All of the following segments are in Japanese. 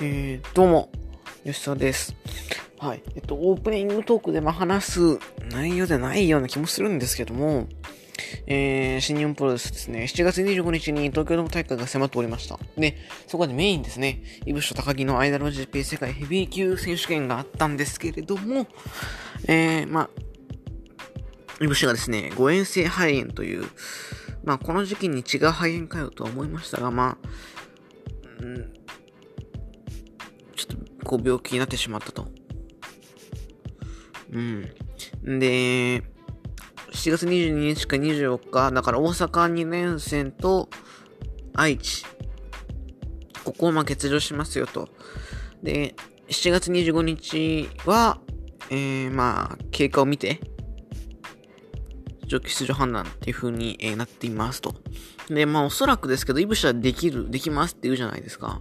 えー、どうも、吉沢です。はい。えっと、オープニングトークでま話す内容でないような気もするんですけども、えー、新日本プロレスですね、7月25日に東京ドーム大会が迫っておりました。で、そこでメインですね、イブシと高木の IWGP 世界ヘビー級選手権があったんですけれども、えー、まあ、イブシがですね、誤嚥性肺炎という、まあ、この時期に違う肺炎かよとは思いましたが、まあ、うん、こう、病気になってしまったと。うん。で、7月22日か24日、だから大阪2連戦と愛知。ここをまあ欠場しますよと。で、7月25日は、えー、まあ、経過を見て、上記出場判断っていう風に、えなっていますと。で、まあおそらくですけど、イブシはできる、できますって言うじゃないですか。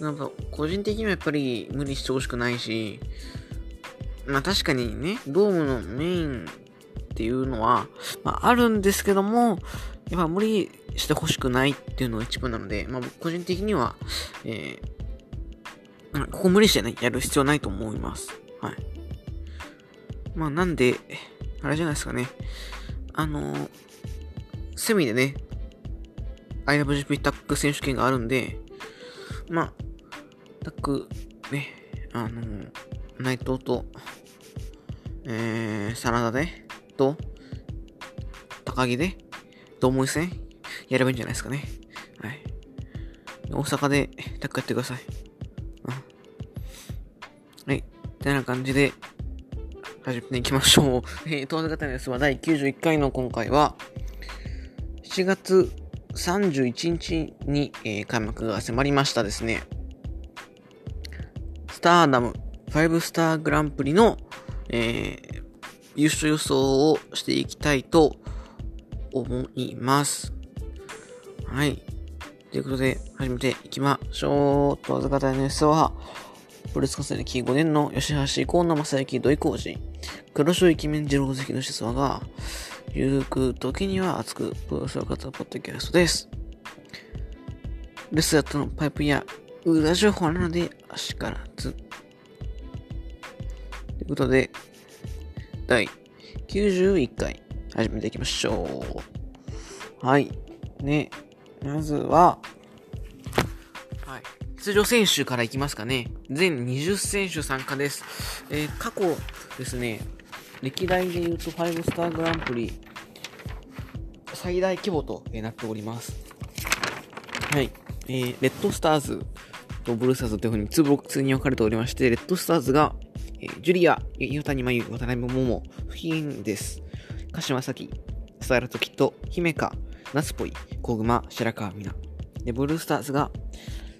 なんか、個人的にはやっぱり無理してほしくないし、まあ確かにね、ドームのメインっていうのは、まああるんですけども、やっぱ無理してほしくないっていうのが一番なので、まあ個人的には、えー、ここ無理してね、やる必要ないと思います。はい。まあなんで、あれじゃないですかね。あのーセミでね、IWGP タッグ選手権があるんで、まあ、タッグ、ね、あの内藤と、えー、真田で、と、高木で、同門戦、やればいいんじゃないですかね。はい。大阪でタッグやってください。うん。はい。てな感じで、始めていきましょう。えー、当然方のですは第91回の今回は、7月31日に、えー開幕が迫りましたですね。スターダム5スターグランプリの、えー優勝予想をしていきたいと思います。はい。ということで、始めていきましょう。当然方のですは、プロレス活動歴5年の吉橋河野正幸土井浩二、黒潮イケメン二郎関の質話が、ゆるく時には熱くプロレスを語るポッドキャストです。レスラーとのパイプや裏情報なので、足からず。ということで、第91回始めていきましょう。はい。ね、まずは、はい。出場選手からいきますかね。全20選手参加です。えー過去ですね、歴代で言うと5スターグランプリ最大規模となっております。はい。えー、レッドスターズとブルースターズというふうに2ブロック2に分かれておりまして、レッドスターズが、えージュリア、岩谷真由、渡辺桃、不品です。鹿島咲、スタイルときっと、姫香、ナスポイ、小熊、白川美奈。で、ブルースターズが、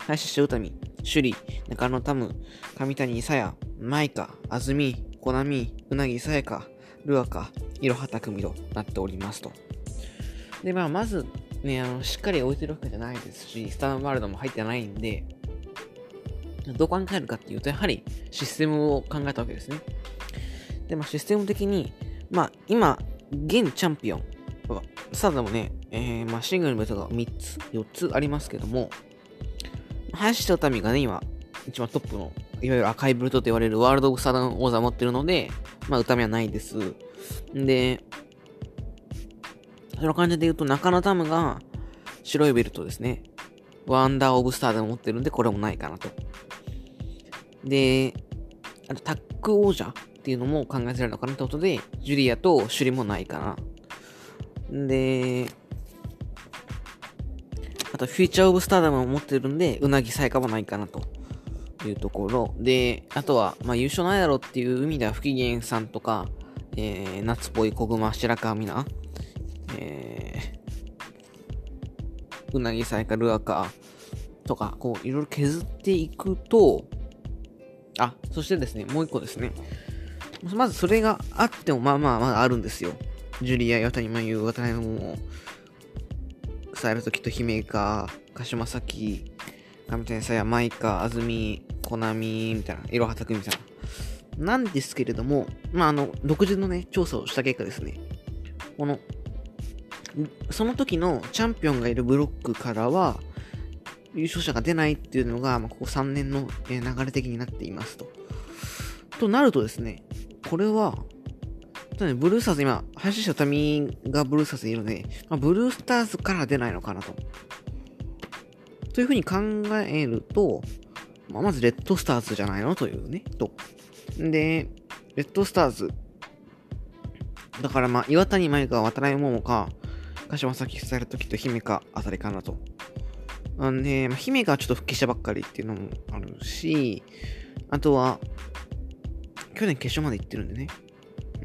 林下歌美、首里、中野タム、上谷さや、マイカ、あずみ、コナミ、うなぎさやか、ルアカ、いろはたくみとなっておりますと。で、まあ、まず、ね、あの、しっかり置いてるわけじゃないですし、スターワールドも入ってないんで、どう考えるかっていうと、やはりシステムを考えたわけですね。で、まあ、システム的に、まあ、今、現チャンピオン、スターでもね、えー、まあ、シングルのベルトが3つ、4つありますけども、林下歌美がね、今、一番トップの、いわゆる赤いベルトと言われるワールド・オブ・サダン王座を持ってるので、まあ、歌美はないです。で、その感じで言うと、中野タムが白いベルトですね。ワンダー・オブ・スターでも持ってるんで、これもないかなと。で、あとタッグ王者っていうのも考えられるのかなってことで、ジュリアと首里もないかな。で、あとフューチャーオブスターダムも持ってるんで、うなぎさやかもないかなというところ。で、あとは、まあ優勝ないだろうっていう意味では不機嫌さんとか、えー、夏っぽい小熊、白川美奈、えー、うなぎさやか、ルアカとか、こう、いろいろ削っていくと、あ、そしてですね、もう一個ですね。まずそれがあっても、まあまあまだあるんですよ。ジュリア、岩谷真由、渡辺桃、サイルトキと姫か、鹿島咲、上天才やマイカ、安住、コナミ、みたいな、いろはたくみたいな。なんですけれども、まあ、あの、独自のね、調査をした結果ですね、この、その時のチャンピオンがいるブロックからは、優勝者が出ないっていうのが、まあ、ここ3年の流れ的になっていますと。となるとですね、これは、ね、ブルースターズ今、林下民がブルースターズいるので、まあ、ブルースターズから出ないのかなと。というふうに考えると、まあ、まずレッドスターズじゃないの？というね、と。で、レッドスターズ。だからまあ、岩谷舞香、渡辺桃か、鹿島崎伝えるときと姫香あたりかなと。んで、まあ、姫がちょっと復帰したばっかりっていうのもあるし、あとは、去年決勝まで行ってるんでね。う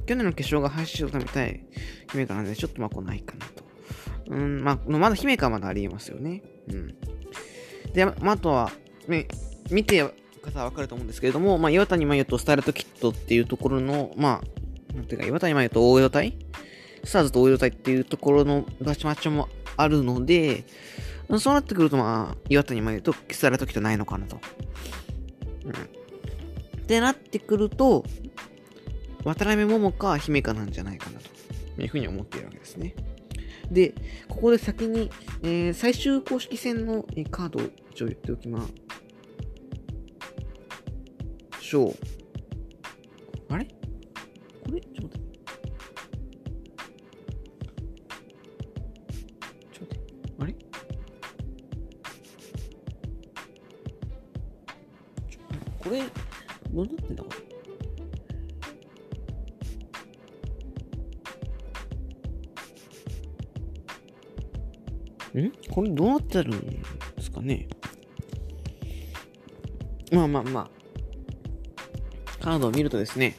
ん。去年の決勝が配信を食べたい姫香なんで、ちょっとまあ来ないかなと。うん、まあ、まだ姫香はまだありえますよね。うん。で、まあ、あとは、ね、見て方はわかると思うんですけれども、まあ、岩谷真由とスタイルトキットっていうところの、まあ、なんていうか、岩谷真由と大江戸隊スターズと大江戸隊っていうところのバチマッチョもあるので、そうなってくると、まあ、岩谷真由とスタイルトキットないのかなと。うん。ってなってくると、渡辺桃か姫香なんじゃないかなというふうに思っているわけですね。で、ここで先に、えー、最終公式戦のカードを一応言っておきま。しょう。あれ？これ？ちょっと待って。これ、どうなってんだこれ。んこれどうなってるんですかね。まあまあまあ。カードを見るとですね、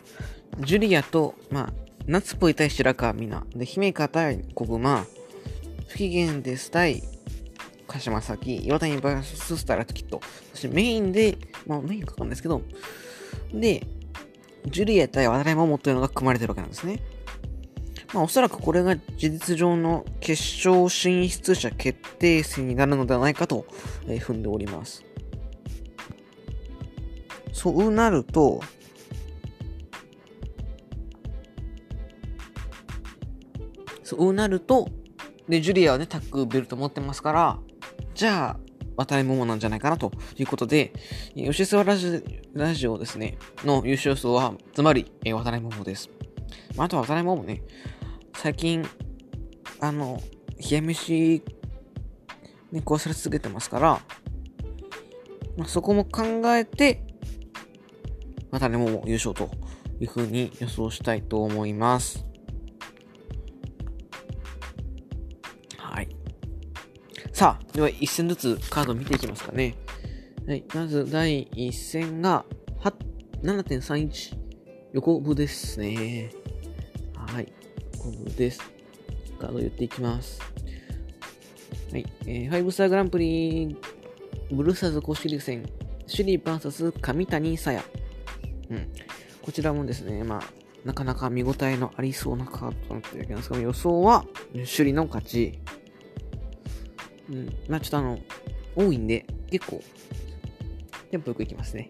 ジュリアと、まあ、夏っぽい対白川美奈、で、姫香対小熊、不機嫌です。対鹿島崎、岩谷 VS ススターラトキット、そしてメインで、まあメインかかるんですけど、で、ジュリア対渡辺桃というのが組まれてるわけなんですね。まあおそらくこれが事実上の決勝進出者決定戦になるのではないかと、えー、踏んでおります。そうなると、そうなると、で、ジュリアはね、タッグベルト持ってますから、じゃあ、渡辺桃なんじゃないかなということで、吉沢ラジラジオですね、の優勝層は、つまり、え渡辺桃です。まあ、あとは渡辺桃ね、最近、あの、冷や飯に壊され続けてますから、まあ、そこも考えて、渡辺桃優勝というふうに予想したいと思います。さあ、では一戦ずつカード見ていきますかね。はい、まず第一戦が、7.31横部ですね。はい、横部です。カード言っていきます。はい、えー、5スターグランプリ、ブルースターズ公式リーグ戦、シュリー VS 上谷さや。うん。こちらもですね、まあ、なかなか見応えのありそうなカードとなってるわけなんですが、予想は、首里の勝ち。うん。まあちょっとあの、多いんで、結構、テンポよくいきますね。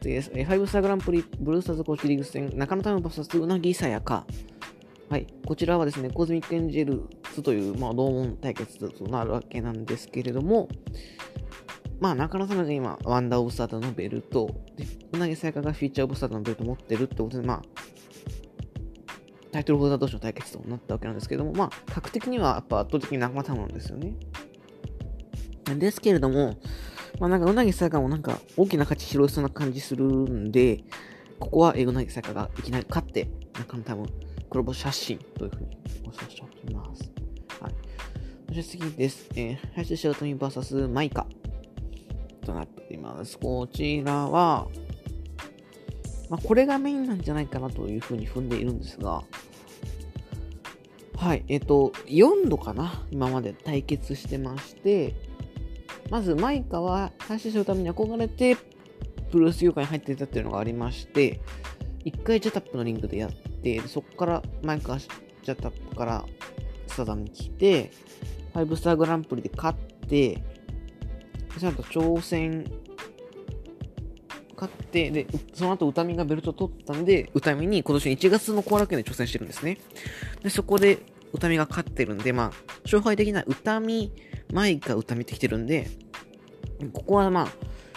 次です。5スターグランプリブルースターズ公式リーグ戦、中野たむ VS ウナギ・サヤカ。はい。こちらはですね、コズミックエンジェルスという、まあ、同門対決となるわけなんですけれども、まあ、中野さんが今、ワンダーオブスターダムのベルト、ウナギ・サヤカがフューチャーオブスターダムのベルト持ってるってことで、まあ、タイトルホルダー同士の対決となったわけなんですけども、まあ、格的にはやっぱ圧倒的に仲間タムなんですよね。ですけれども、まあなんか、うなぎさかもなんか、大きな勝ち拾いそうな感じするんで、ここはうなぎさかがいきなり勝って、中野多分、黒星発進というふうにご想しておきます。はい。そして次です。えー、林白富 VS マイカとなっております。こちらは、まあ、これがメインなんじゃないかなというふうに踏んでいるんですが、はい、えっ、と、4度かな今まで対決してまして、まず、マイカは配信するために憧れて、プロレス業界に入っていたっていうのがありまして、1回ジャタップのリングでやって、そこからマイカはジャタップからスタダムに来て、5スターグランプリで勝って、ちゃんと挑戦勝って、で、その後、歌見がベルト取ったんで、歌見に今年1月の後楽園で挑戦してるんですね。で、そこで、歌見が勝ってるんで、まあ、勝敗的な歌見マイカ歌見てきてるんで、ここはまあ、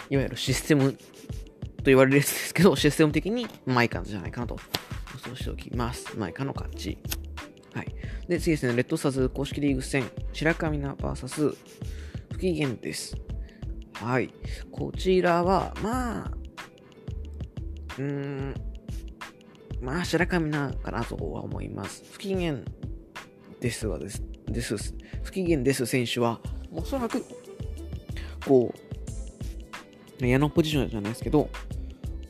いわゆるシステムと言われるやつですけど、システム的にマイカじゃないかなと予想しておきます。マイカの勝ち。はい。で、次ですね、レッドスターズ公式リーグ戦、白神奈 VS 不機嫌です。はい。こちらは、まあ、うーん、まあ、白神なかなとは思います。不機嫌ですがです、です。不機嫌です。選手は、おそらく、こう、矢のポジションじゃないです。けど、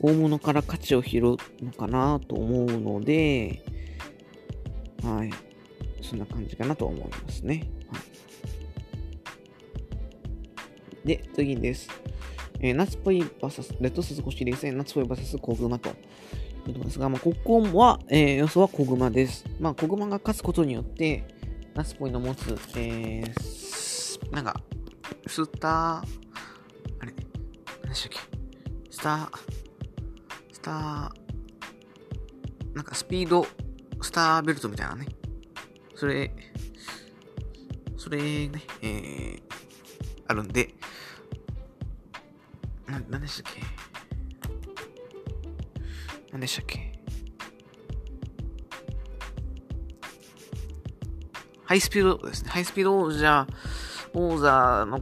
大物から価値を拾うのかなと思うので、はい。そんな感じかなと思います。ね。はい、で、次です。えー、夏っぽい VS、レッドスズコシリーズ夏っぽい VS コグマというとこですが、まあ、ここは、えー、予想はコグマです。まあ、コグマが勝つことによって、夏っぽいの持つ、えー、なんか、スター、あれ、何でしたっけ？スター、スター、なんかスピード、スターベルトみたいなね。それ、それね、えー、あるんで、な、なんでしたっけ？なんでしたっけ？ハイスピードですね。ハイスピード王者、王座の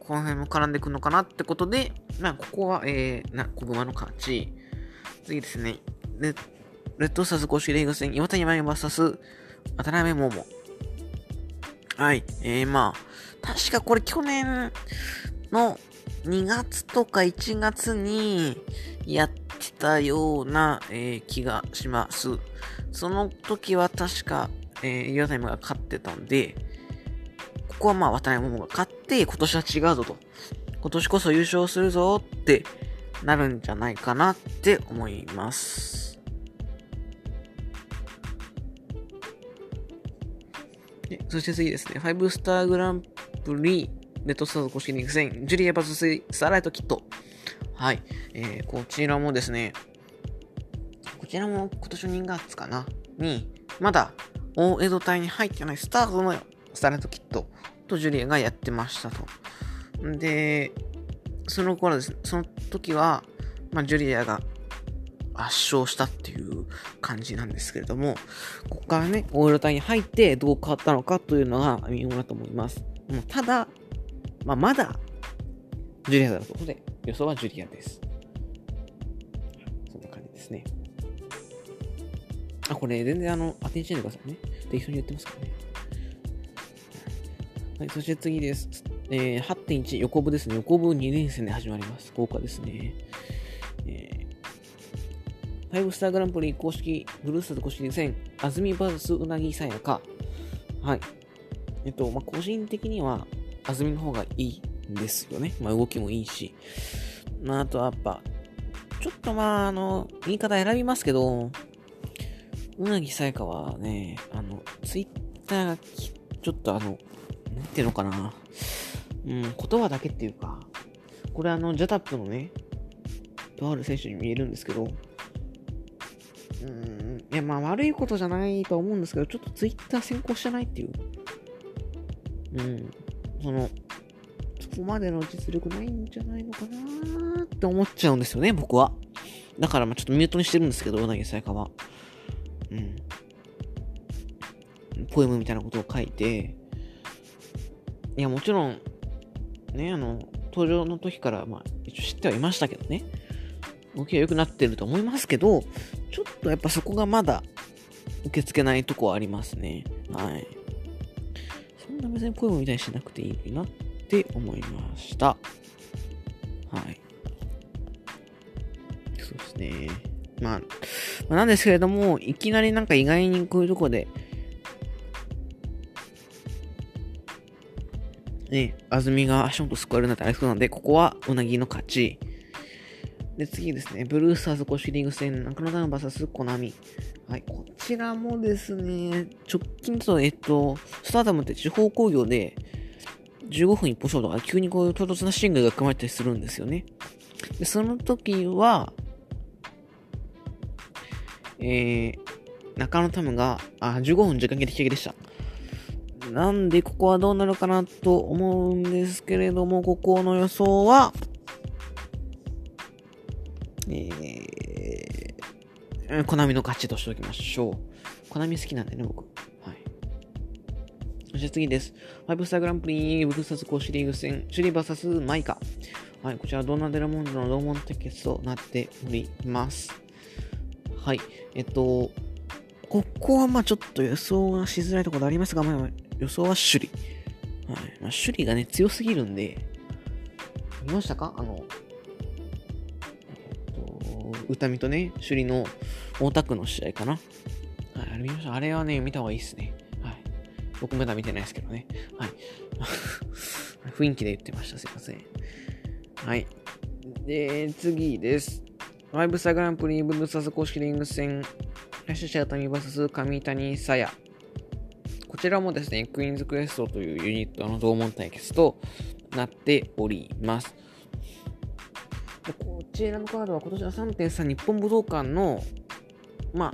この辺も絡んでくるのかなってことで、まあ、ここは、えー、な、小熊の勝ち。次ですね。レレッドサスターズ公式リーグ戦、岩谷真由 VS 渡辺桃。はい。えー、まあ、確かこれ去年の2月とか1月にやってたような、えー、気がします。その時は確か、えー、岩谷が勝ってたんで、ここはまあ渡辺桃が勝って、今年は違うぞと。今年こそ優勝するぞってなるんじゃないかなって思います。そして次ですね、5スターグランプリ、レッドスターズ公式リーグ戦、ジュリアバズススターライトキット。はい。えー、こちらもですね、こちらも今年の2月かな、に、まだ大江戸隊に入ってないスターズのスターライトキットとジュリアがやってましたと。で、その頃ですね、その時は、まあ、ジュリアが圧勝したっていう感じなんですけれども、ここからね、オイル隊に入ってどう変わったのかというのが見ものだと思います。もうただ、まあ、まだ、ジュリアだということで、予想はジュリアです。そんな感じですね。あ、これ全然あの、当てにしないでくださいね。適当に言ってますからね。はい、そして次です。えー、8.1横部ですね。横部2連戦で始まります。豪華ですね。えー5スターグランプリ公式、ブルースターズ公式戦、安住 VS うなぎさやか。はい。えっと、まあ、個人的には、安住の方がいいんですよね。まあ、動きもいいし。まあ、あとはやっぱ、ちょっとまあ、あの、言い方選びますけど、うなぎさやかはね、あの、ツイッターがきちょっとあの、なんていうのかな。うん、言葉だけっていうか、これあの、ジャタップのね、とある選手に見えるんですけど、うん、いや、まあ悪いことじゃないと思うんですけど、ちょっとツイッター先行してないっていう。うん。その、そこまでの実力ないんじゃないのかなって思っちゃうんですよね、僕は。だから、まちょっとミュートにしてるんですけど、うなぎさやかは。うん。ポエムみたいなことを書いて、いや、もちろん、ね、あの、登場の時から、まあ、一応知ってはいましたけどね。動きは良くなってると思いますけど、ちょっとやっぱそこがまだ受け付けないとこはありますね。はい。そんな別にポエムみたいしなくていいなって思いました。はい。そうですね。まあ、まあ、なんですけれども、いきなりなんか意外にこういうとこで、ね、安住が足元救われるなんてありそうなんで、ここはうなぎの勝ち。で、次ですね、ブルースターズ公式リーグ戦、中野ダウン VS コナミ。はい、こちらもですね、直近と、えっと、スターダムって地方工業で、15分一歩勝負とか急にこういう唐突なシングルが組まれたりするんですよね。で、その時は、えー、中野タムが、あ、15分時間切れ引き上げでした。なんでここはどうなるかなと思うんですけれども、ここの予想は、えー、コナミの勝ちとしておきましょう。コナミ好きなんでね、僕。はい。そして次です。ファイブスターグランプリブルーサス公式リーグ戦、シュリー VS マイカ。はい、こちらドーナデラモンドの同門対決となっております。はい、えっと、ここはまあちょっと予想がしづらいところでありますが、まあ、予想は首里。はい。まあ、首里がね、強すぎるんで、見ましたか？あの、歌見とね、首里の大田区の試合かな。はい、あれ見ましたあれはね、見た方がいいっすね。はい。僕まだ見てないですけどね。はい。雰囲気で言ってました。すいません。はい。で、次です。ファイブスターグランプリブルーサス公式リング戦林下谷 VS 上谷さや。こちらもですね、クイーンズクエストというユニットの同門対決となっております。でこちらのカードは今年の3.3日本武道館の、まあ、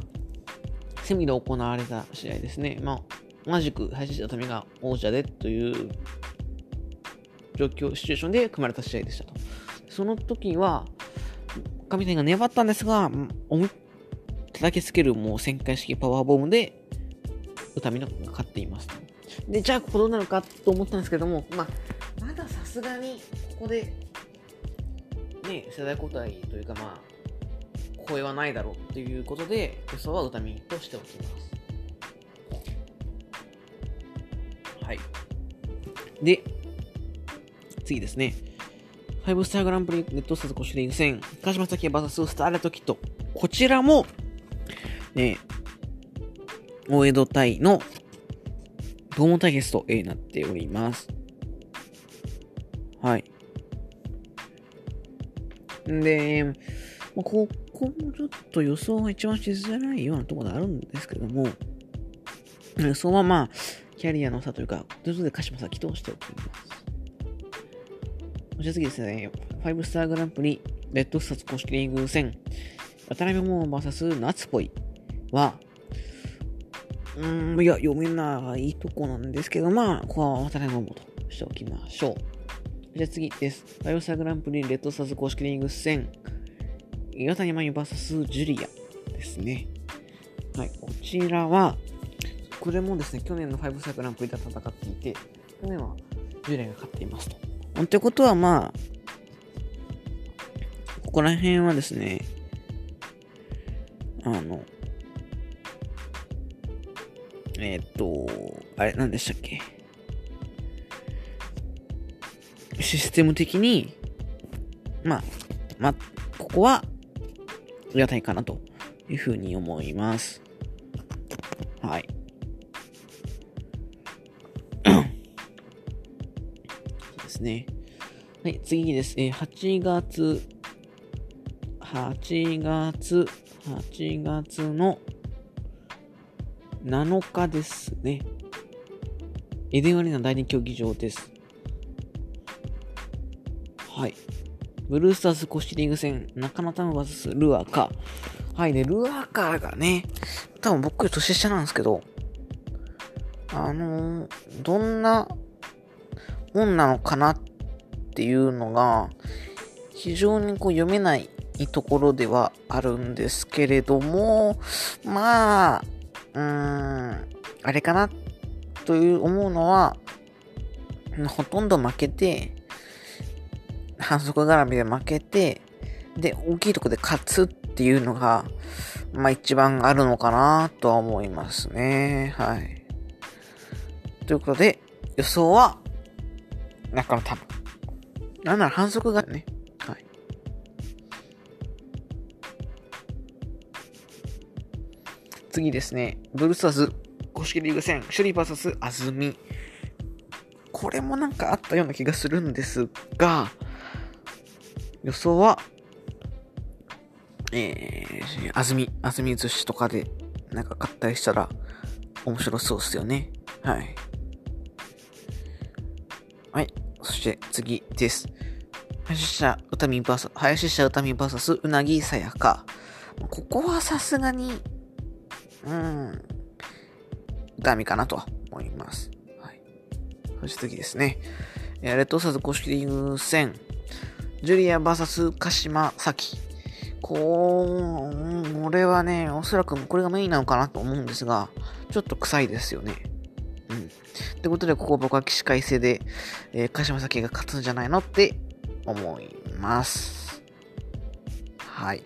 セミで行われた試合ですね。まあ、同じく林下谷が王者でという状況、シチュエーションで組まれた試合でしたと。その時は、上谷が粘ったんですが、思い叩きつけるもう旋回式パワーボムで、歌見のが勝っています。で、じゃあここどうなるかと思ったんですけども、まあ、まださすがにここで、ね、世代交代というかまあ、声はないだろうということで、予想は歌見としておきます。はい。で、次ですね。5スターグランプリネットスターズ公式リーグ戦、鹿島崎 VS スターレットキット。こちらも、ね、大江戸対の同門対決となっております。はい。で、ここもちょっと予想が一番しづらいようなところがあるんですけども、予想はまあ、キャリアの差というか、ということで鹿島崎としておきます。そして次ですね、5スターグランプリ、レッドスターズ公式リーグ戦、渡辺桃 VS なつぽいは、うーん、いや、読めないとこなんですけど、まあ、ここは渡辺桃としておきましょう。じゃあ次です。5スターグランプリレッドスターズ公式リーグ戦、岩谷麻優 VS ジュリアですね。はい、こちらは、これもですね、去年の5スターグランプリで戦っていて、去年はジュリアが勝っていますと。ってことはまあ、ここら辺はですね、あの、えっ、と、あれ、何でしたっけ？システム的に、まあ、まあ、ここは、ありがたいかなというふうに思います。はい。ですね。はい、次です。えー、8月、8月、8月の7日ですね。エデンアリーナ第2競技場です。はい。ブルースターズコシリング戦、中野タムバスルアーカー。はいね、ルアーカーがね、多分僕より年下なんですけど、あのー、どんなもんなのかなっていうのが、非常にこう読めないところではあるんですけれども、まあ、うーん、あれかなという思うのは、ほとんど負けて、反則絡みで負けて、で、大きいとこで勝つっていうのが、まあ一番あるのかなとは思いますね。はい。ということで、予想は、中野多分。なんなら反則がね、はい次ですね、ブルースターズ公式リーグ戦、シュリー VS アズミ。これもなんかあったような気がするんですが、予想は、えー、あずみ、あずみ寿司とかでなんか買ったりしたら面白そうっすよね。はい。はい。そして次です。林下歌見 VS、林下歌見 VS うなぎさやか。ここはさすがにうん、ダメかなと思います。はい。そして次ですね。レッドスターズ公式リーグ戦、ジュリア VS 鹿島咲。こう、俺はね、おそらくこれがメインなのかなと思うんですが、ちょっと臭いですよね。うん。ってことで、ここ僕は起死回生で、えー、鹿島咲が勝つんじゃないのって思います。はい。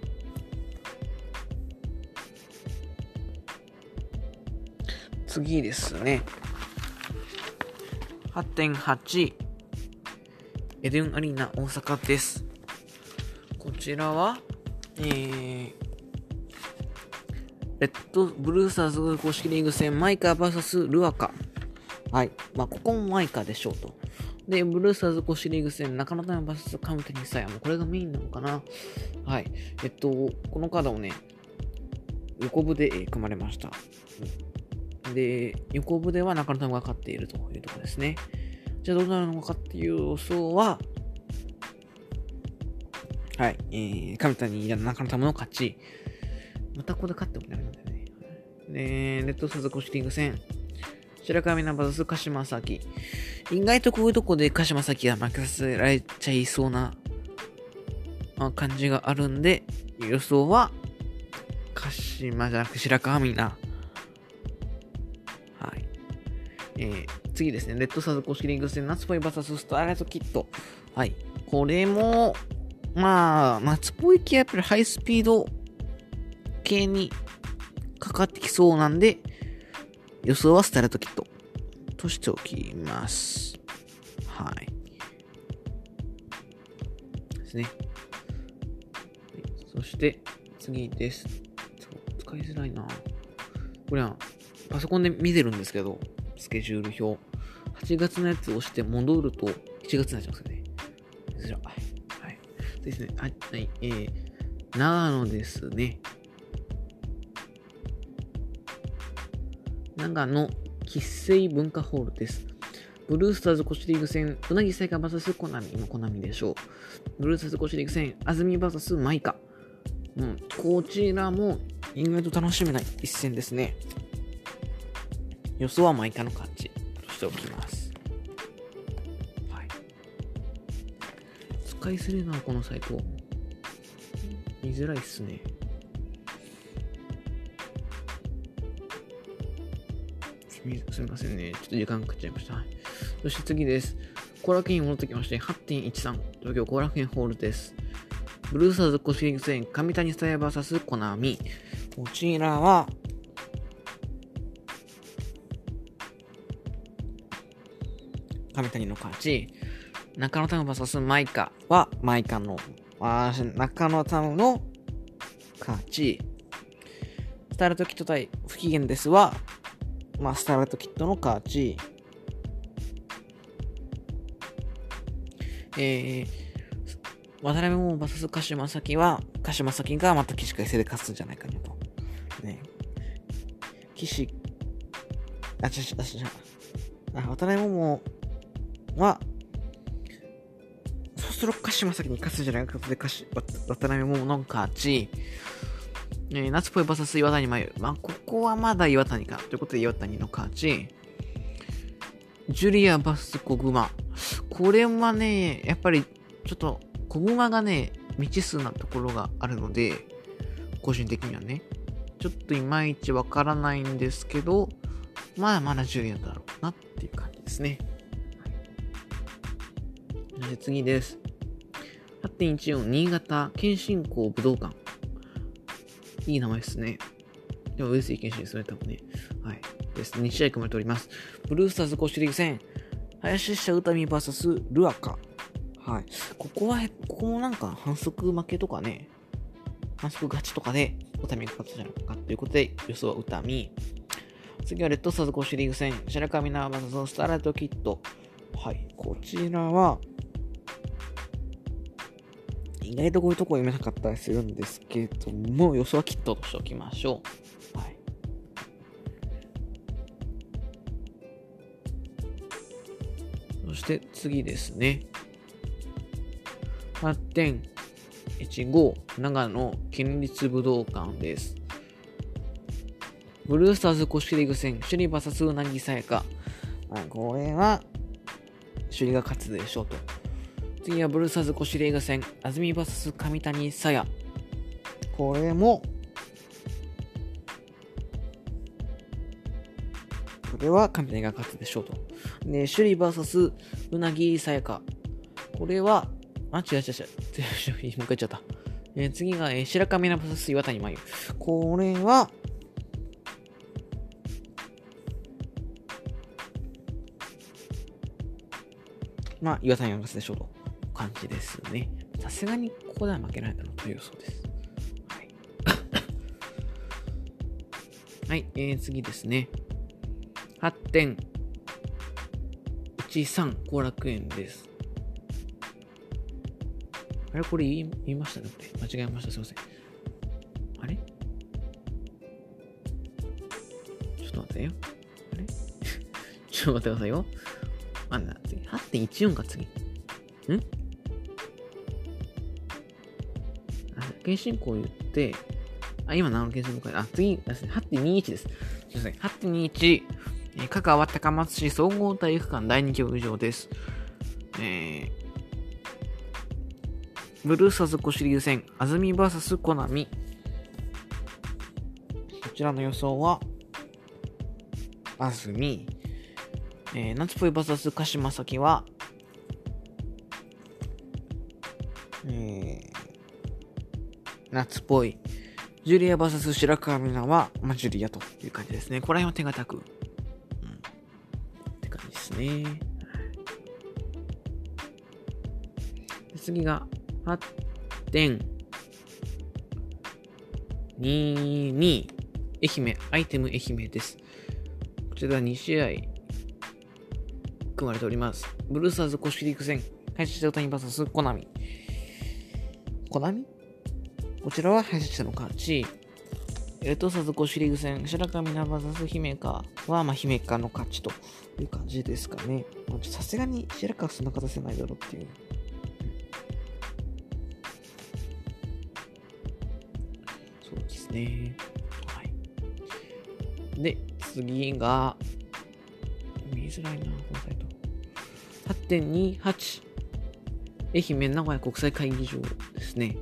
次ですね。8.8エデンアリーナ大阪です。こちらは、えー、レッドブルースターズ公式リーグ戦マイカ VS ルアカ。はい。まあ、ここもマイカでしょうと。で、ブルースターズ公式リーグ戦中野タイム VS カムテニサイアもこれがメインなのかな。はい。えっと、このカードをね、横武で組まれました。で、横武では中野たむが勝っているというところですね。じゃあどうなるのかっていう予想は、はい、えー、神谷中野たむの勝ち。またここで勝ってもダメなんだよね。で、レッドスターズ公式リーグ戦、白川未奈 VS 鹿島沙希。意外とこういうとこで鹿島沙希が負けさせられちゃいそうな、まあ、感じがあるんで、予想は、鹿島じゃなくて白川美奈。えー、次ですね、レッドサーズ公式リング戦、夏っぽい VS スターライトキット。はい。これも、まあ、夏っぽい系はやっぱりハイスピード系にかかってきそうなんで、予想はスターライトキットとしておきます。はい。ですね。そして、次です。使いづらいな。これは、パソコンで見てるんですけど、スケジュール表。8月のやつを押して戻ると1月になっちゃうんですよね。はい。ですね。はい。はい、えー、長野ですね。長野喫水文化ホールです。ブルースターズコシリーグ戦、うなぎサイカ VS コナミのコナミでしょう。ブルースターズコシリーグ戦、安住 VS マイカ。うん、こちらも意外と楽しめない一戦ですね。予想はマイカの勝ちとしておきます。はい。使いづれな、このサイト。見づらいっすね。すみませんね。ちょっと時間かかっちゃいました。そして次です。後楽園に戻ってきまして、8.13、東京後楽園ホールです。ブルーサーズコシリング戦、上谷スタイヤ VS コナミ。こちらは、上谷の勝ち。中野タム VS マイカはマイカの、あ中野タムの勝ち。スタールトキット対不機嫌ですは、まあ、スタールトキットの勝ち。えー、渡辺桃 VS 鹿島崎は、鹿島崎がまた起死回生で勝つんじゃないかなと。ね。騎士、あ、ちゃちゃちゃ、あ、渡辺桃は、そうすると鹿島先に勝つんじゃないかとで、渡辺桃の勝ち、えー、夏っぽいバサス岩谷真由。まあ、ここはまだ岩谷か。ということで岩谷の勝ち。ジュリアバス小熊。これはね、やっぱりちょっと小熊がね、未知数なところがあるので、個人的にはね、ちょっといまいちわからないんですけど、まあまだジュリアだろうなっていう感じですね。次です。8.14新潟県振興武道館。いい名前ですね。でも上杉謙信ですね、多分ね。はい。です。2試合組まれております。ブルースターズ公式リーグ戦、林下歌美 VS ルアカ。はい。ここは、ここもなんか反則負けとかね、反則勝ちとかで、歌美が勝つじゃないかということで、予想は歌美。次はレッドスターズ公式リーグ戦、白神ナー VS スターライトキット。はい。こちらは、意外とこういうとこ読めなかったりするんですけども、予想はきっととしておきましょう。はい。そして次ですね。8.15長野県立武道館です。ブルースターズ公式リーグ戦、首里 VS うなぎさやか。これは、首里が勝つでしょうと。次はブルーサーズコシレーガ戦、安住 VS 上谷さや。これも、これは上谷が勝つでしょうと。で、首里 VS うなぎさやか。これは、あ、違う違う違う。もう一回言っちゃった。えー、次が、えー、白神な VS 岩谷真由。これは、まあ、岩谷が勝つでしょうと。感じですね。さすがにここでは負けないだろうという予想です。はい。はい、えー、次ですね。8.13後楽園です。あれ？これ言い言いました？ね間違えました。すいません。あれ？ちょっと待ってよ。あれ？ちょっと待ってくださいよ。あんな、次。8.14か次。ん？原進行言って、あ、今何の原進行か、あ、次ですね、8.21です。すみません、8.21、えー、香川高松市総合体育館第2競技場です。えー、ブルーサーズコシリーズ戦、安住 VS コナミ。こちらの予想は、安住、えー、夏っぽい VS 鹿島崎は、夏っぽい。ジュリア VS 白川美奈は、まあ、ジュリアという感じですね。これは手堅く。うん。って感じですね。次が、8.22愛媛、アイテム愛媛です。こちら2試合組まれております。ブルースターズ公式リーグ戦、開始した歌に VS コナミ。コナミ？こちらは敗者の勝ち。レッドサーズ5シリーグ戦、白神ナバザス姫かは、まあ、姫かの勝ちという感じですかね。さすがに白川そんな勝たせないだろうっていう。そうですね。はい。で、次が、見づらいな、このサイト。8.28。愛媛名古屋国際会議場ですね。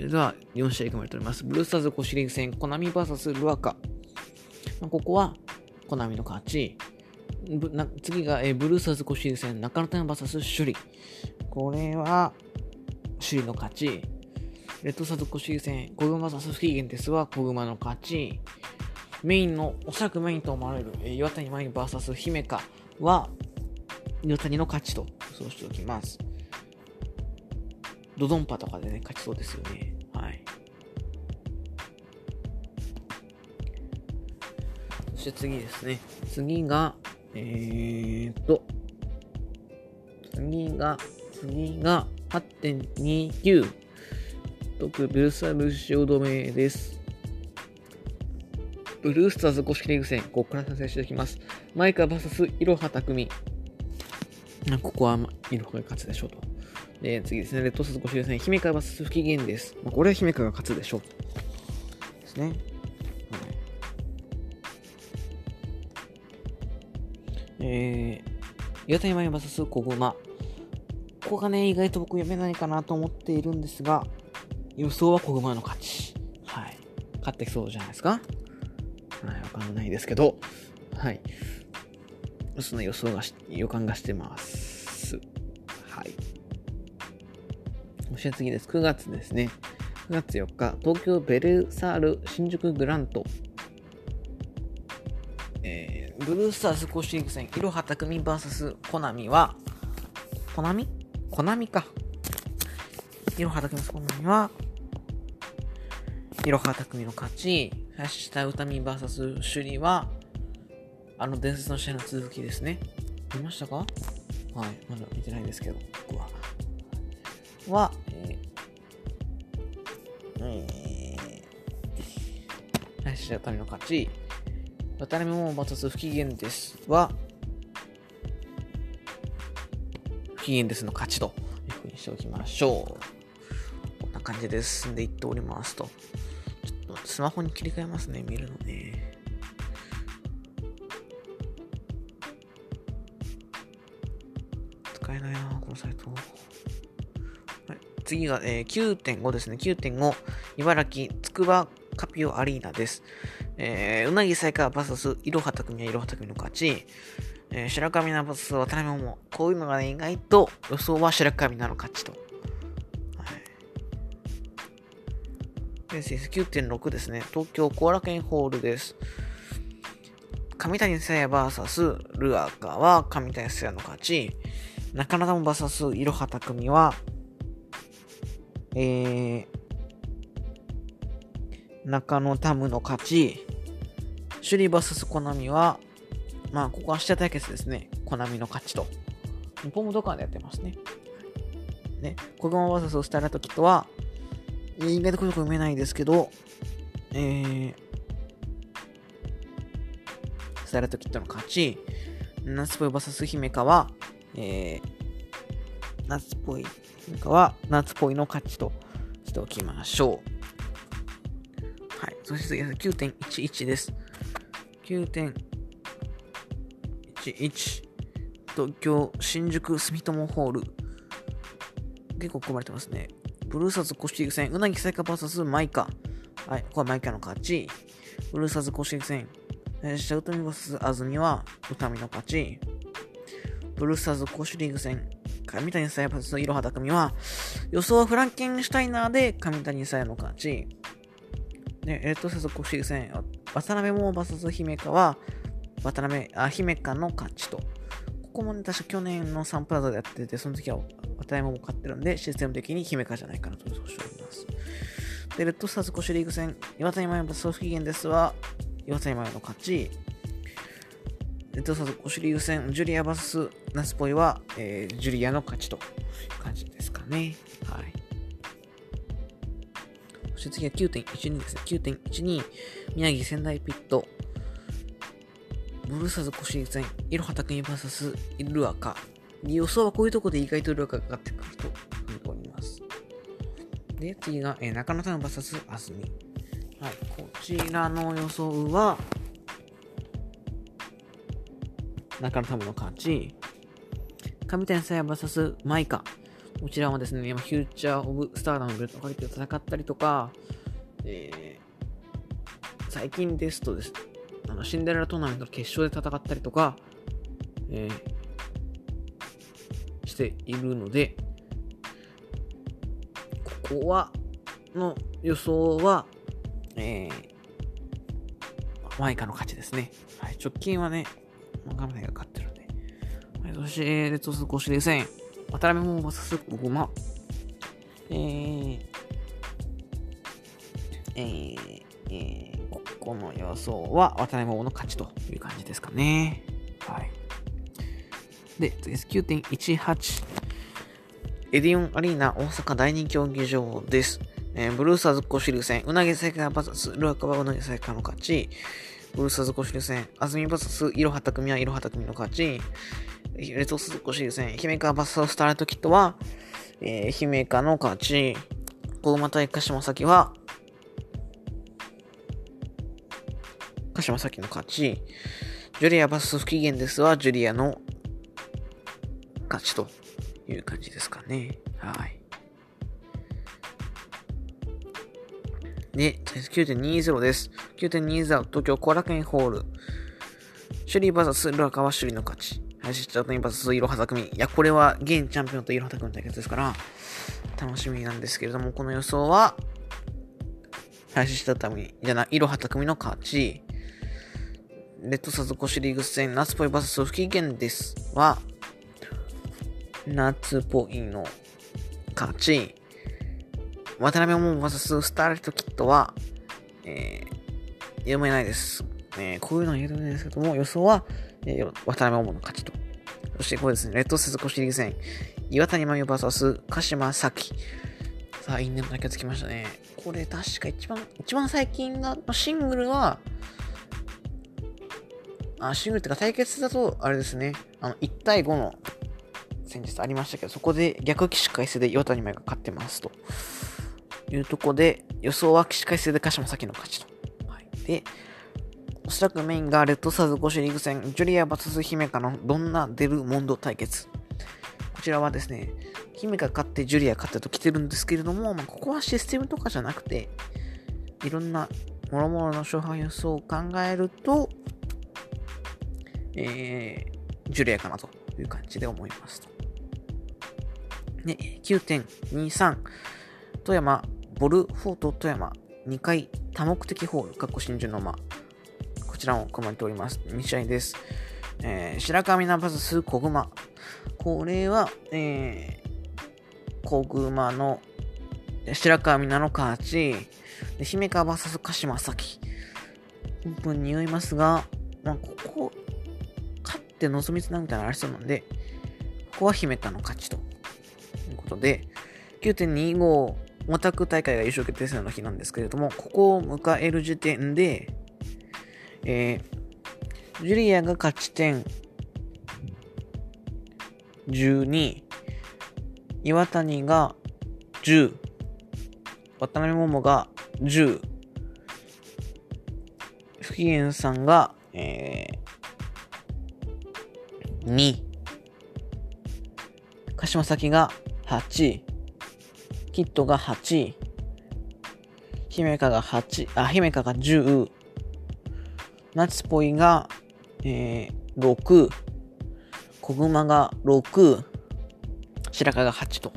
それでは4試合組まれております。ブルースターズコシリン戦、コナミ VS ルアカ。まあ、ここは、コナミの勝ち。次が、えー、ブルースターズコシリン戦、中野タイム VS シュリ。これは、シュリの勝ち。レッドサーズコシリン戦、コグマ VS フィーゲンテスはコグマの勝ち。メインの、おそらくメインと思われる、えー、岩谷真由 VS 姫香は、岩谷の勝ちと予想しておきます。ドドンパとかでね、勝ちそうですよね。はい。そして次ですね。次が、えーと、次が、次が8.29。特ブルースターズ汐留です。ブルースターズ公式リーグ戦、ここから撮影していきます。マイカ VS いろはたくみ。ここは、いろはが勝つでしょうと。で、次ですね。レッドソースご主戦、姫川 VS 不機嫌です。まあ、これは姫川が勝つでしょう。ですね。はい。えー、岩谷真由 VS 小熊。ここがね、意外と僕読めないかなと思っているんですが、予想は小熊の勝ち。はい。勝ってきそうじゃないですかはい、わかんないですけど、はい。その予想がし予感がしてます。そして次です。9月ですね。9月4日、東京ベルサール新宿グラント。えー、ブルースターズ公式リーグ戦、いろはたくみ VS コナミは、コナミ？コナミか。いろはたくみ VS コナミは、いろはたくみの勝ち、ハッシュタウタミ VS シュリは、あの伝説の試合の続きですね。見ましたか？はい、まだ見てないですけど、僕は。は、えー、えー、林田民の勝ち、渡辺桃バツ不機嫌ですは、不機嫌ですの勝ちというふうにしておきましょう。こん。な感じで進ん。でいっておりますと。ちょっとスマホに切り替えますね、見るのね。使えないな、このサイト。次が、えー、9.5ですね。9.5、茨城つくばカピオアリーナです。えー、うなぎサイカー VS いろはたくみはいろはたくみの勝ち。えー、白神な VS 渡辺桃。こういうのがね、意外と予想は白神なの勝ちと。はい。で、9.6ですね。東京後楽園ホールです。上谷聖也 VS ルアカは上谷聖也の勝ち。中野玉 VS いろはたくみは、えー、中野タムの勝ち。シュリ VS コナミは、まあ、ここは下対決ですね。コナミの勝ちと。日本武道館でやってますね。ね、コグマ VS スタイラトキットは、意外とこういうとこ読めないですけど、えー、スタイラトキットの勝ち、夏っぽい VS 姫香は、えー、夏っぽい姫香は夏っぽいの勝ちとしておきましょう。はい。そして次は9.11です。9.11東京新宿住友ホール結構組まれてますね。ブルーサーズコシリ戦、うなぎサイカ VS マイカ。はい、ここはマイカの勝ち。ブルーサーズコシリ戦、シャウトミ VS 安住は歌見の勝ち。ブルースターズコシリーグ戦、上谷さや VS いろはたくみは、予想はフランケンシュタイナーで上谷さやの勝ち。で、えっと、早速、公式戦、渡辺桃 VS 姫香は、渡辺、あ、姫香の勝ちと。ここもね、確か去年のサンプラザでやってて、その時は渡辺桃勝ってるんで、システム的に姫香じゃないかなと予想しております。で、レッドスターズコシリーグ戦、岩谷真由 VS 不機嫌ですは、岩谷真由の勝ち。レッドスターズコシリーグ戦、ジュリア VS ナスポイは、えー、ジュリアの勝ちという感じですかね。はい。そして次は9.12ですね。9.12、宮城仙台ピット、ブルーサーズコシリ戦、イロハタクニ VS イルアカ。予想はこういうとこで意外とルアカがかかってくると思っております。で、次が、えー、中野さん VS アスミ。はい、こちらの予想は、中野タムの勝ち、上谷さや VS マイカ。こちらはですね、今、フューチャー・オブ・スターダムベルトをかけて戦ったりとか、えー、最近ですとです、あのシンデレラトーナメントの決勝で戦ったりとか、えー、しているので、ここは、の予想は、えー、マイカの勝ちですね。はい、直近はね、ガムネが勝ってるんで。そして、レッドス5指令戦。渡辺桃 VS ごま。えー、えー、えー、ここの予想は渡辺桃の勝ちという感じですかね。はい。で、次です。9.18。エディオンアリーナ大阪大人競技場です。えー、ブルーサーズコシル戦、うなぎ世界バス、ルアカバうなぎ世界の勝ち。ブルサズコシル戦、安住バス、いろはたくみはいろはたくみの勝ち。レトスコシー戦、姫川バススタートキットは、えー、姫川の勝ち。大馬対鹿島崎は、鹿島崎の勝ち。ジュリアバス不機嫌ですは、ジュリアの勝ちという感じですかね。はい。で、9.20です。9.20東京後楽園ホール。シュリーバーサスルアカはシュリの勝ち。林下とインパス、いろはたくみ。いや、これは現チャンピオンといろはたくみの対決ですから、楽しみなんですけれども、この予想は、林下たみ、じゃない、いろはたくみの勝ち。レッドサズコシリーグ戦、夏っぽいバス不機嫌ですは、夏っぽいの勝ち。渡辺桃 VS スターレットキットは、えー、読めないです。えー、こういうのは言えないですけども、予想は、えー、渡辺桃の勝ちと。そしてこれですね、レッドセズコシリーグ戦、岩谷真由 VS 鹿島咲。さあ、因縁の対決つきましたね。これ確か一番、一番最近のシングルは、あ、シングルっていうか対決だと、あれですね、あの、1対5の戦術ありましたけど、そこで逆起死回生で岩谷真由が勝ってますと。いうとこで、予想は起死回生で鹿島咲の勝ちと。はい。で、おそらくメインがレッドサーズ5種リーグ戦、ジュリア VS 姫香のどんな出るモンド対決。こちらはですね、姫が勝ってジュリア勝ってと来てるんですけれども、まあ、ここはシステムとかじゃなくて、いろんな諸々の勝敗予想を考えると、えー、ジュリアかなという感じで思いますと。ね、9.23、富山、ボルフォート富山、2回多目的ホール、過去真珠の間、こちらも組まれております。2試合です。えー、白神ナバズス小熊。これは、えー、小熊の白川美奈の勝ち。で、姫川 VS 鹿島咲。本当に匂いますが、まあ、ここ、勝って望みつなみたいなのありそうなんで、ここは姫川の勝ちと。いうことで、9.25オタク大会が優勝決定戦の日なんですけれども、ここを迎える時点で、えー、ジュリアが勝ち点12、岩谷が10、渡辺桃が10、不機嫌さんが、えー、2、鹿島崎が8、キットが8、姫香が8、あ、姫香が10、夏ぽいが、えー、6、小熊が6、白髪が8と。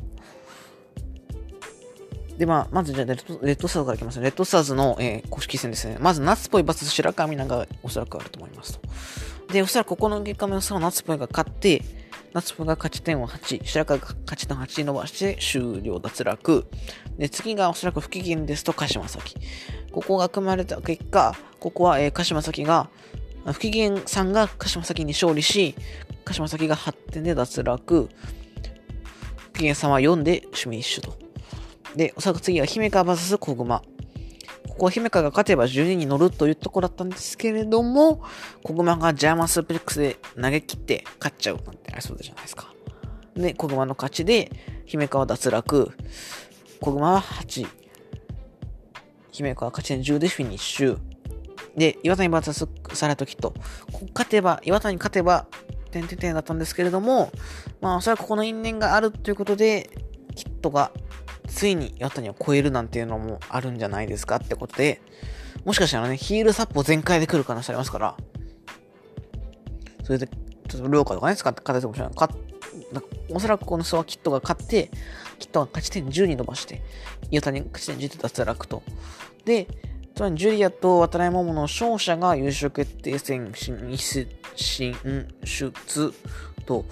で、まあ、まずじゃあレッド、レッドスターズからいきますね。レッドスターズの、えー、公式戦ですね。まず、夏っぽいバス白川美奈がおそらくあると思いますと。で、おそらくここの結果の予想は夏っぽいが勝って、夏っぽいが勝ち点を8、白川が勝ち点8伸ばして終了脱落。で、次がおそらく不機嫌ですと鹿島崎。ここが組まれた結果、ここは、えー、鹿島崎が、不機嫌さんが鹿島崎に勝利し、鹿島崎が8点で脱落。不機嫌さんは4でシュミッシュと。で、おそらく次は姫川 VS 小熊。ここは姫川が勝てば12に乗るというところだったんですけれども、小熊がジャーマンスープレックスで投げ切って勝っちゃうなんてありそうじゃないですか。で、小熊の勝ちで、姫川脱落。小熊は8。姫川勝ち点10でフィニッシュ。で、岩谷 VS されたキット。勝てば、岩谷勝てば、点々点だったんですけれども、まあ、おそらくここの因縁があるということで、キットがついに岩谷を超えるなんていうのもあるんじゃないですかってことで、もしかしたらね、ヒールサップを全開で来る可能性ありますから、それで、ちょっとルオカとかね、使って勝ててもしれない。かおそらくこのスワキットが勝って、キットが勝ち点10に伸ばして、岩谷勝ち点10で脱落と。で、つまりジュリアと渡辺桃の勝者が優勝決定戦進出と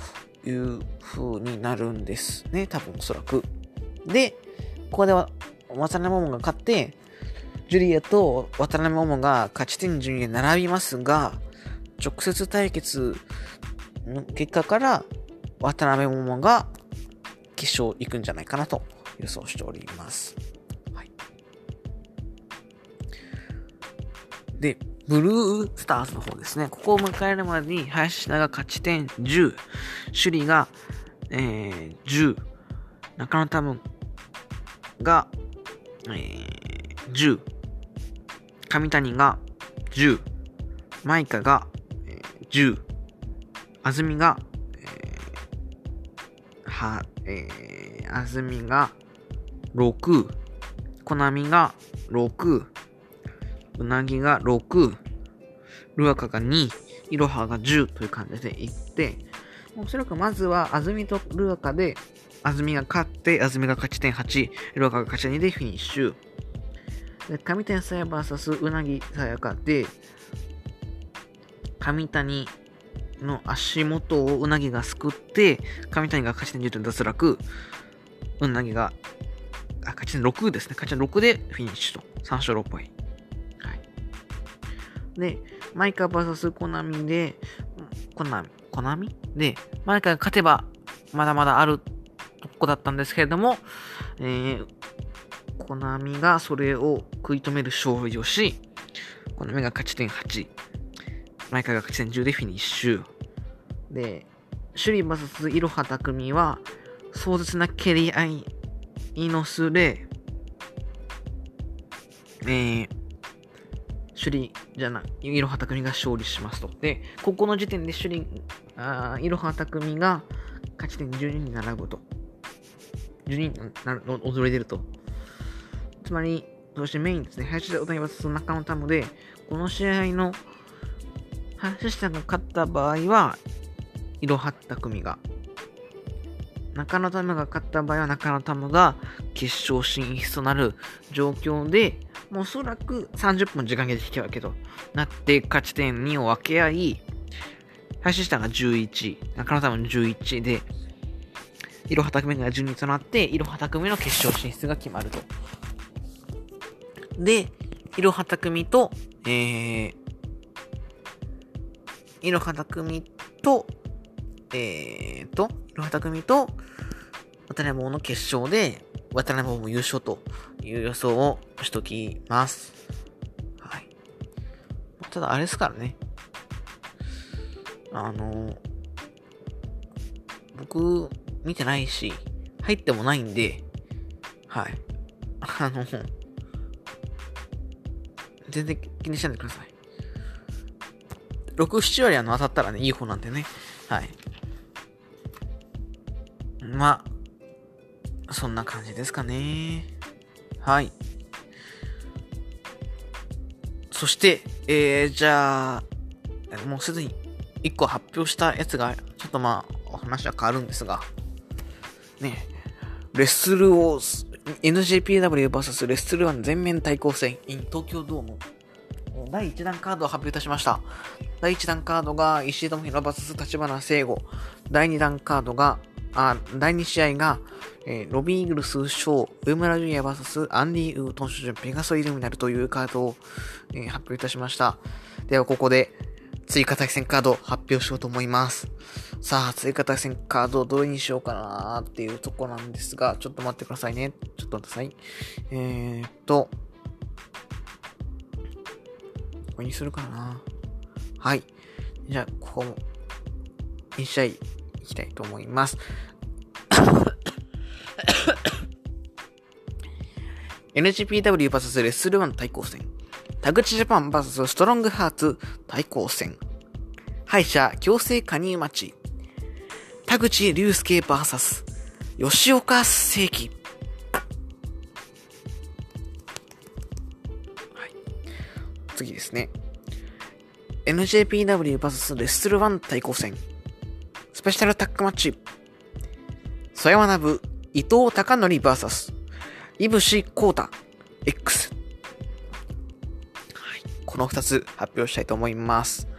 いう風になるんですね。多分おそらく。で、ここでは渡辺桃が勝って、ジュリアと渡辺桃が勝ち点順に並びますが、直接対決の結果から渡辺桃が決勝行くんじゃないかなと予想しております。はいで、ブルースターズの方ですね。ここを迎えるまでに、林田が勝ち点10、首里が、えー、10、中野多分が、えー、10、上谷が10、マイカが、えー、10、安住が、えー、は、えー、安住が6、コナミが6、うなぎが6、ルアカが2、イロハが10という感じでいって、おそらくまずは安住とルアカで、安住が勝って、安住が勝ち点8、ルアカが勝ち点2でフィニッシュ。で上天さや VS うなぎさやかで、上谷の足元をうなぎがすくって、上谷が勝ち点10点脱落、うなぎが、あ、勝ち点6ですね。勝ち点6でフィニッシュと。3勝6敗。はいで、マイカ VS コナミで、コナミ、コナミ？で、マイカが勝てば、まだまだあるとこだったんですけれども、えー、コナミがそれを食い止める勝利をし、コナミが勝ち点8、マイカが勝ち点10でフィニッシュ。で、シュリ VS イロハ匠は、壮絶な蹴り合いの末、えー、首里じゃない、いろはたくみが勝利しますと。で、ここの時点で首里、あいろはたくみが勝ち点12に並ぶと。12になる、踊れてると。つまり、そしてメインですね、林田大谷 VS 中野タムで、この試合の林下が勝った場合は、いろはった組が。中野タムが勝った場合は中野タムが決勝進出となる状況で、もうおそらく30分時間ができたわけとなって勝ち点2を分け合い、林下が11、中野タム11で、いろはた組が12となって、いろはた組の決勝進出が決まると。で、いろはた組と、えー、いろはた組と、えーと、いろはた組と、渡辺棒の決勝で、渡辺棒も優勝という予想をしときます。はい。ただ、あれですからね。あの、僕、見てないし、入ってもないんで、はい。あの、全然気にしないでください。6、7割あの当たったらね、いい方なんでね。はい。まあ、そんな感じですかね。はい。そして、えー、じゃあ、もうすでに1個発表したやつが、ちょっとまあ、お話は変わるんですが、ね、レッスルを NJPW vs レッスル1全面対抗戦 in 東京ドーム。第1弾カードを発表いたしました。第1弾カードが石井智弘 vs 立花聖吾。第2弾カードが、あ、第2試合が、えー、ロビーイーグルス賞、上村ジュニア VS アンディ・ウー、トンシュジュン、ペガソイルミナルというカードを、えー、発表いたしました。では、ここで、追加対戦カードを発表しようと思います。さあ、追加対戦カードをどれにしようかなっていうとこなんですが、ちょっと待ってくださいね。ちょっと待ってください。えー、っと、これにするかな。はい。じゃあ、ここも、1試合いきたいと思います。NGPW vs レッスル1対抗戦。田口ジャパン VS ストロングハーツ対抗戦。敗者強制加入待ち。田口竜介 VS 吉岡正樹。はい。次ですね。NJPW vs レッスル1対抗戦。スペシャルタックマッチ。曽山学伊藤隆則 VS いぶしこうた X。この二つ発表したいと思います。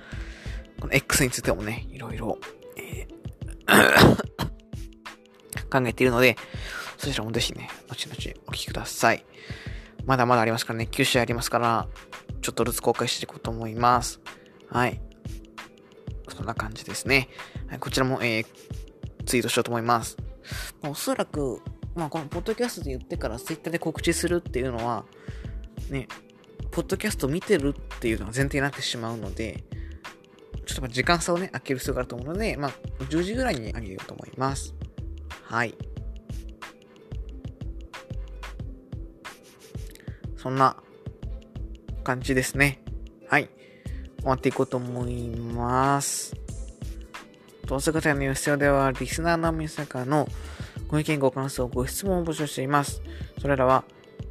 この X についてもね、いろいろ、考えているので、そちらもぜひね、後々お聞きください。まだまだありますからね、9試合ありますから、ちょっとずつ公開していこうと思います。はい。そんな感じですね。はい、こちらも、えー、ツイートしようと思います。おそらく、まあ、このポッドキャストで言ってからツイッターで告知するっていうのは、ね、ポッドキャスト見てるっていうのが前提になってしまうので、ちょっと時間差をね、空ける必要があると思うので、まあ、10時ぐらいにあげようと思います。はい。そんな感じですね。はい。終わっていこうと思います。どうせ方の必要では、リスナーの皆さんからのご意見、ご感想、ご質問を募集しています。それらは、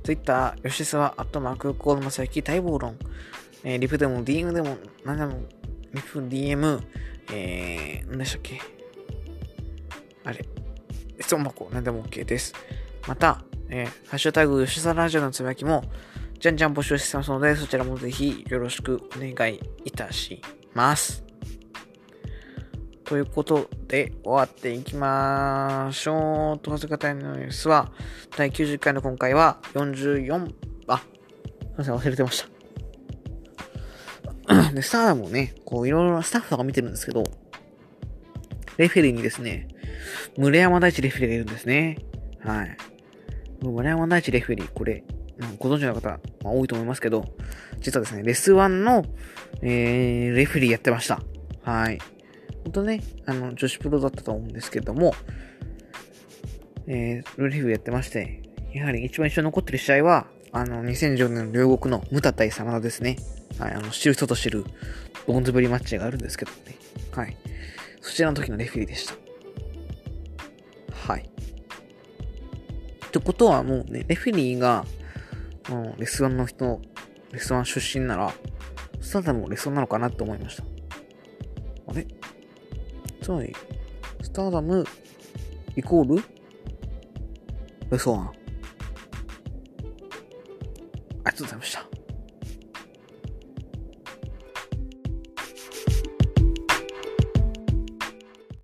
Twitter、吉沢、アットマーク、コールマサイキ、待望論、えー、リプでも DM でも、何でもリプ、DM、えー、何でしたっけ？あれ、質問箱、何でも OK です。また、えー、ハッシュタグ、吉沢ラジオのつぶやきも、じゃんじゃん募集してますので、そちらもぜひよろしくお願いいたします。ということで、終わっていきましょう。と、は方のニュースは、第90回の今回は44、あ、すいません、忘れてました。で、スターダムをね、こう、いろいろスタッフとか見てるんですけど、レフェリーにですね、村山大地レフェリーがいるんですね。はい。村山大地レフェリー、これ、ご存知の方、まあ、多いと思いますけど、実はですね、レス1の、えー、レフェリーやってました。はい。ほんとね、あの、女子プロだったと思うんですけども、えー、レフェリーやってまして、やはり一番印象に残ってる試合は、あの、2010年の両国のムタ対真田ですね。はい、あの、知る人と知る、ボンズブリマッチがあるんですけどね。はい。そちらの時のレフェリーでした。はい。ってことはもうね、レフェリーが、うん、レスワンの人、レスワン出身なら、スターダムもレスワンなのかなって思いました。あれ？つまり、スターダムイコールレスワン。ありがとうございました。